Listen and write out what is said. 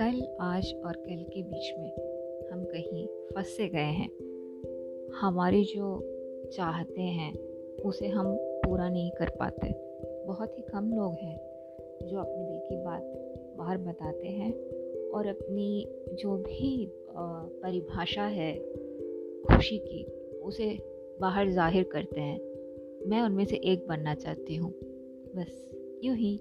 कल, आज और कल के बीच में हम कहीं फंसे गए हैं। हमारी जो चाहते हैं, उसे हम पूरा नहीं कर पाते। बहुत ही कम लोग हैं जो अपने दिल की बात बाहर बताते हैं और अपनी जो भी परिभाषा है खुशी की, उसे बाहर ज़ाहिर करते हैं। मैं उनमें से एक बनना चाहती हूँ। बस, यूँ ही।